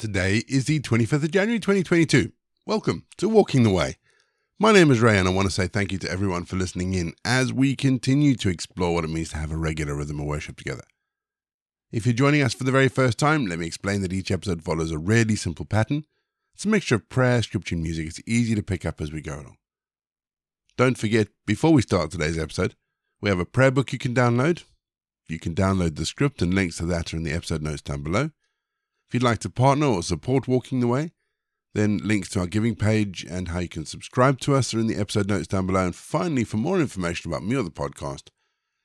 Today is the 25th of January 2022. Welcome to Walking the Way. My name is Ray, and I want to say thank you to everyone for listening in as we continue to explore what it means to have a regular rhythm of worship together. If you're joining us for the very first time, let me explain that each episode follows a really simple pattern. It's a mixture of prayer, scripture, and music. It's easy to pick up as we go along. Don't forget, before we start today's episode, we have a prayer book you can download. You can download the script and links to that are in the episode notes down below. If you'd like to partner or support Walking the Way, then links to our giving page and how you can subscribe to us are in the episode notes down below. And finally, for more information about me or the podcast,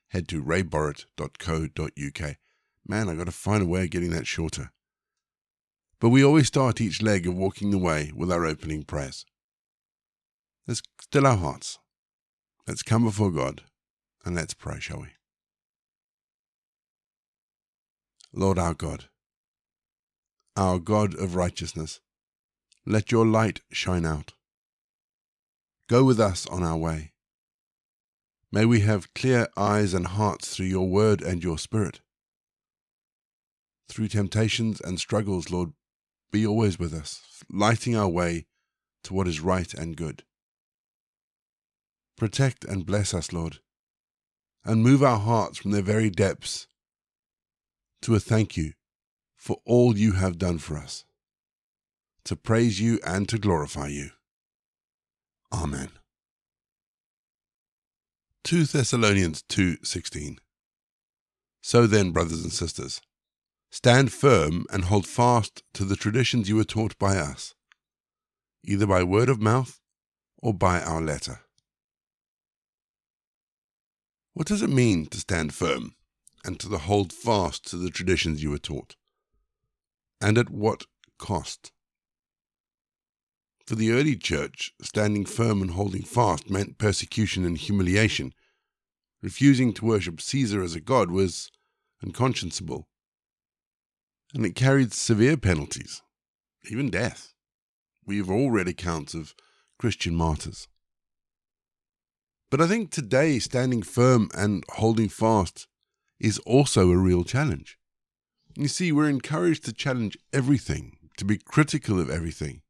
head to rayborrett.co.uk. Man, I got to find a way of getting that shorter. But we always start each leg of Walking the Way with our opening prayers. Let's still our hearts. Let's come before God and let's pray, shall we? Lord our God, our God of righteousness, let your light shine out. Go with us on our way. May we have clear eyes and hearts through your word and your spirit. Through temptations and struggles, Lord, be always with us, lighting our way to what is right and good. Protect and bless us, Lord, and move our hearts from their very depths to a thank you for all you have done for us, to praise you and to glorify you. Amen. 2 Thessalonians 2:16 So then, brothers and sisters, stand firm and hold fast to the traditions you were taught by us, either by word of mouth or by our letter. What does it mean to stand firm and to hold fast to the traditions you were taught? And at what cost? For the early church, standing firm and holding fast meant persecution and humiliation. Refusing to worship Caesar as a god was unconscionable, and it carried severe penalties, even death. We have all read accounts of Christian martyrs. But I think today, standing firm and holding fast is also a real challenge. You see, we're encouraged to challenge everything, to be critical of everything.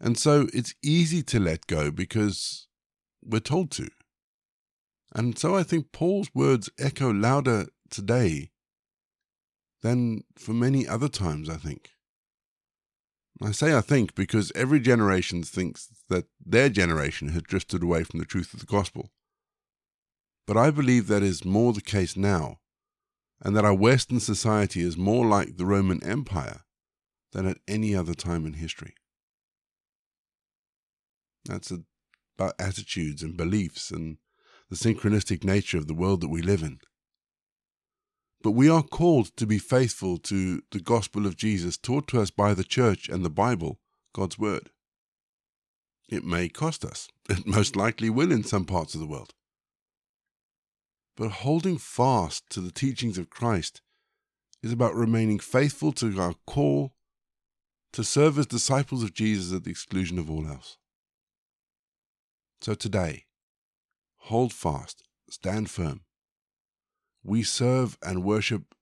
And so it's easy to let go because we're told to. And so I think Paul's words echo louder today than for many other times, I think. I say I think because every generation thinks that their generation has drifted away from the truth of the gospel. But I believe that is more the case now and that our Western society is more like the Roman Empire than at any other time in history. That's about attitudes and beliefs and the synchronistic nature of the world that we live in. But we are called to be faithful to the gospel of Jesus taught to us by the church and the Bible, God's Word. It may cost us. It most likely will in some parts of the world but holding fast to the teachings of Christ is about remaining faithful to our call to serve as disciples of Jesus at the exclusion of all else. So today, hold fast, stand firm. We serve and worship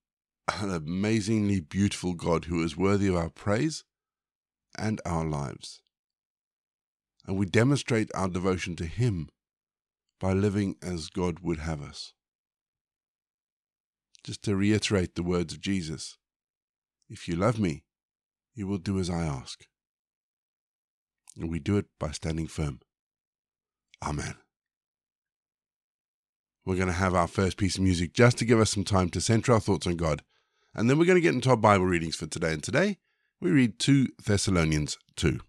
an amazingly beautiful God who is worthy of our praise and our lives. And we demonstrate our devotion to Him by living as God would have us just to reiterate the words of Jesus If you love me, you will do as I ask. And we do it by standing firm. Amen. We're going to have our first piece of music just to give us some time to center our thoughts on God. And then we're going to get into our Bible readings for today. And today we read 2 Thessalonians 2.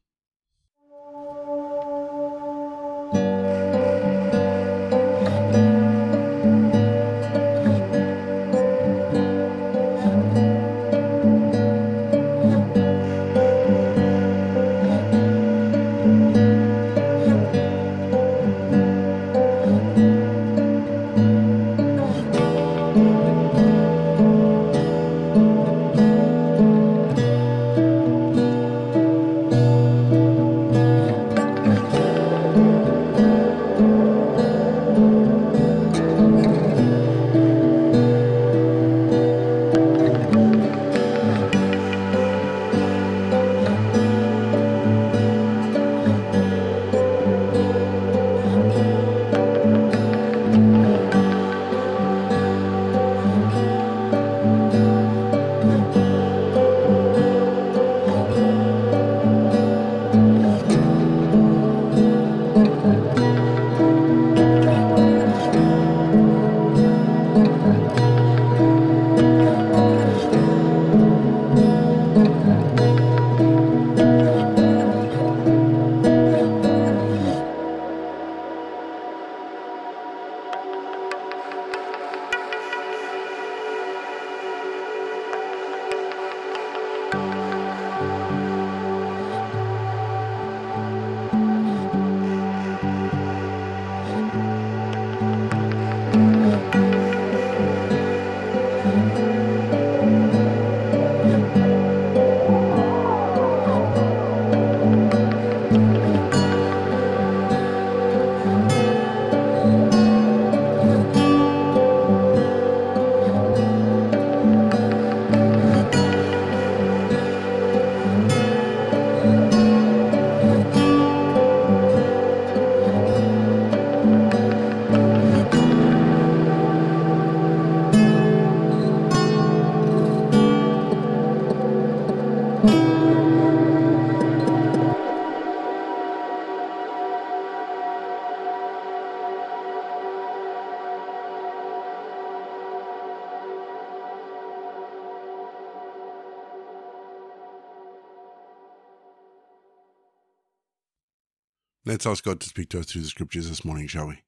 Let's ask God to speak to us through the scriptures this morning, shall we?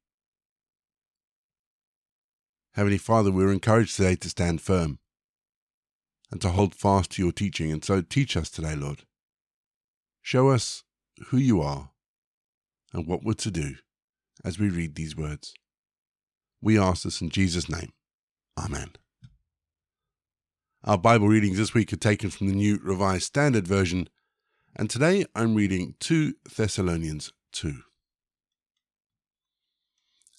Heavenly Father, we're encouraged today to stand firm and to hold fast to your teaching, and so teach us today, Lord. Show us who you are and what we're to do as we read these words. We ask this in Jesus' name. Amen. Our Bible readings this week are taken from the New Revised Standard Version, and today I'm reading 2 Thessalonians 2.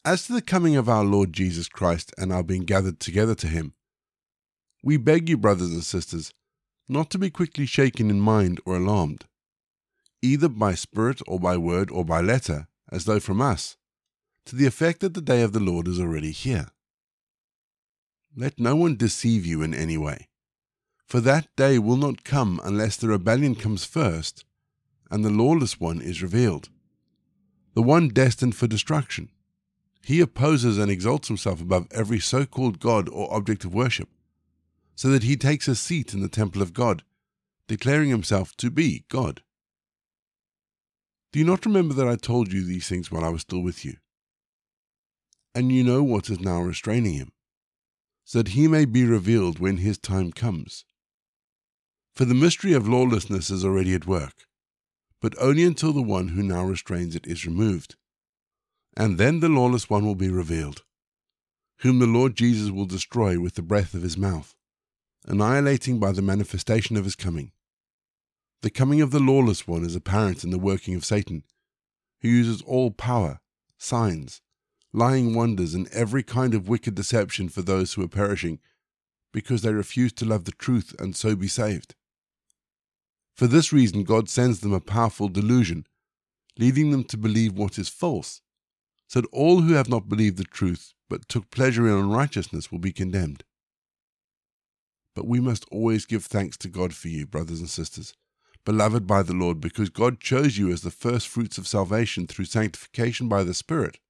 As to the coming of our Lord Jesus Christ and our being gathered together to him, we beg you, brothers and sisters, not to be quickly shaken in mind or alarmed, either by spirit or by word or by letter, as though from us, to the effect that the day of the Lord is already here. Let no one deceive you in any way, for that day will not come unless the rebellion comes first and the lawless one is revealed the one destined for destruction. He opposes and exalts himself above every so called God or object of worship, so that he takes a seat in the temple of God, declaring himself to be God. Do you not remember that I told you these things while I was still with you? And you know what is now restraining him, so that he may be revealed when his time comes. For the mystery of lawlessness is already at work but only until the one who now restrains it is removed. And then the lawless one will be revealed, whom the Lord Jesus will destroy with the breath of his mouth, annihilating by the manifestation of his coming. The coming of the lawless one is apparent in the working of Satan, who uses all power, signs, lying wonders, and every kind of wicked deception for those who are perishing, because they refuse to love the truth and so be saved. For this reason, God sends them a powerful delusion, leading them to believe what is false, so that all who have not believed the truth but took pleasure in unrighteousness will be condemned. But we must always give thanks to God for you, brothers and sisters, beloved by the Lord, because God chose you as the first fruits of salvation through sanctification by the Spirit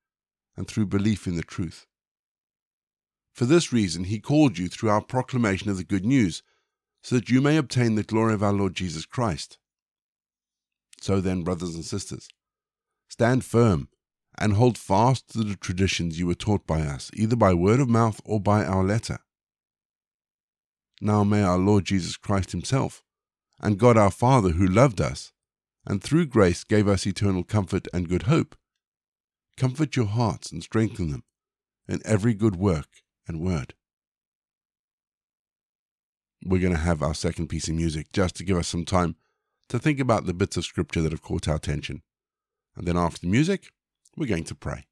and through belief in the truth. For this reason, He called you through our proclamation of the good news so that you may obtain the glory of our Lord Jesus Christ. So then, brothers and sisters, stand firm and hold fast to the traditions you were taught by us, either by word of mouth or by our letter. Now may our Lord Jesus Christ Himself, and God our Father, who loved us, and through grace gave us eternal comfort and good hope, comfort your hearts and strengthen them in every good work and word we're going to have our second piece of music just to give us some time to think about the bits of scripture that have caught our attention. And then after the music, we're going to pray.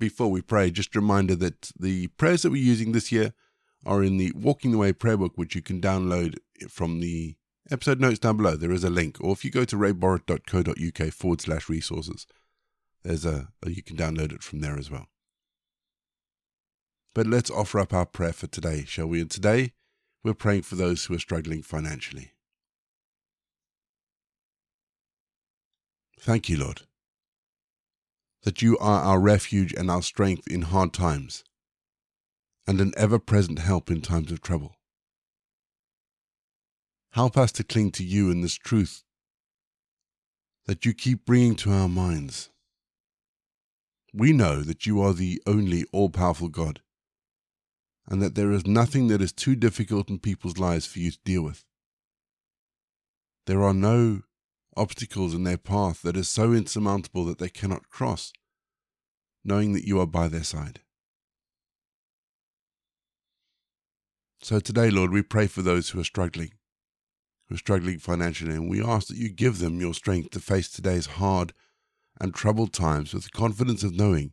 Before we pray, just a reminder that the prayers that we're using this year are in the Walking the Way prayer book, which you can download from the episode notes down below. There is a link, or if you go to rayborrett.co.uk forward slash resources, there's a, you can download it from there as well. But let's offer up our prayer for today, shall we? And today we're praying for those who are struggling financially. Thank you, Lord, that you are our refuge and our strength in hard times, and an ever present help in times of trouble. Help us to cling to you in this truth that you keep bringing to our minds. We know that you are the only all powerful God and that there is nothing that is too difficult in people's lives for you to deal with. There are no obstacles in their path that is so insurmountable that they cannot cross, knowing that you are by their side. So today, Lord, we pray for those who are struggling, who are struggling financially, and we ask that you give them your strength to face today's hard and troubled times with the confidence of knowing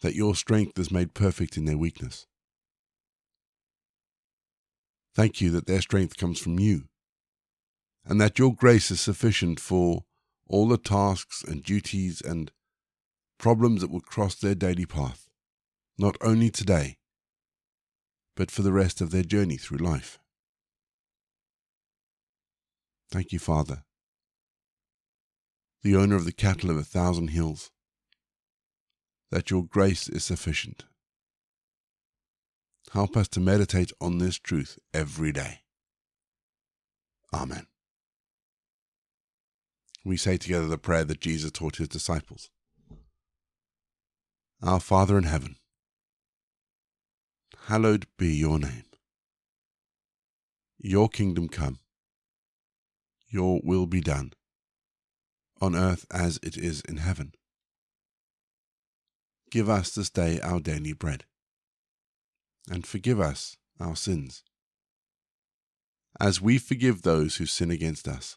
that your strength is made perfect in their weakness. Thank you that their strength comes from you, and that your grace is sufficient for all the tasks and duties and problems that will cross their daily path, not only today, but for the rest of their journey through life. Thank you, Father, the owner of the cattle of a thousand hills, that your grace is sufficient Help us to meditate on this truth every day. Amen. We say together the prayer that Jesus taught his disciples Our Father in heaven, hallowed be your name. Your kingdom come, your will be done, on earth as it is in heaven. Give us this day our daily bread and forgive us our sins, as we forgive those who sin against us.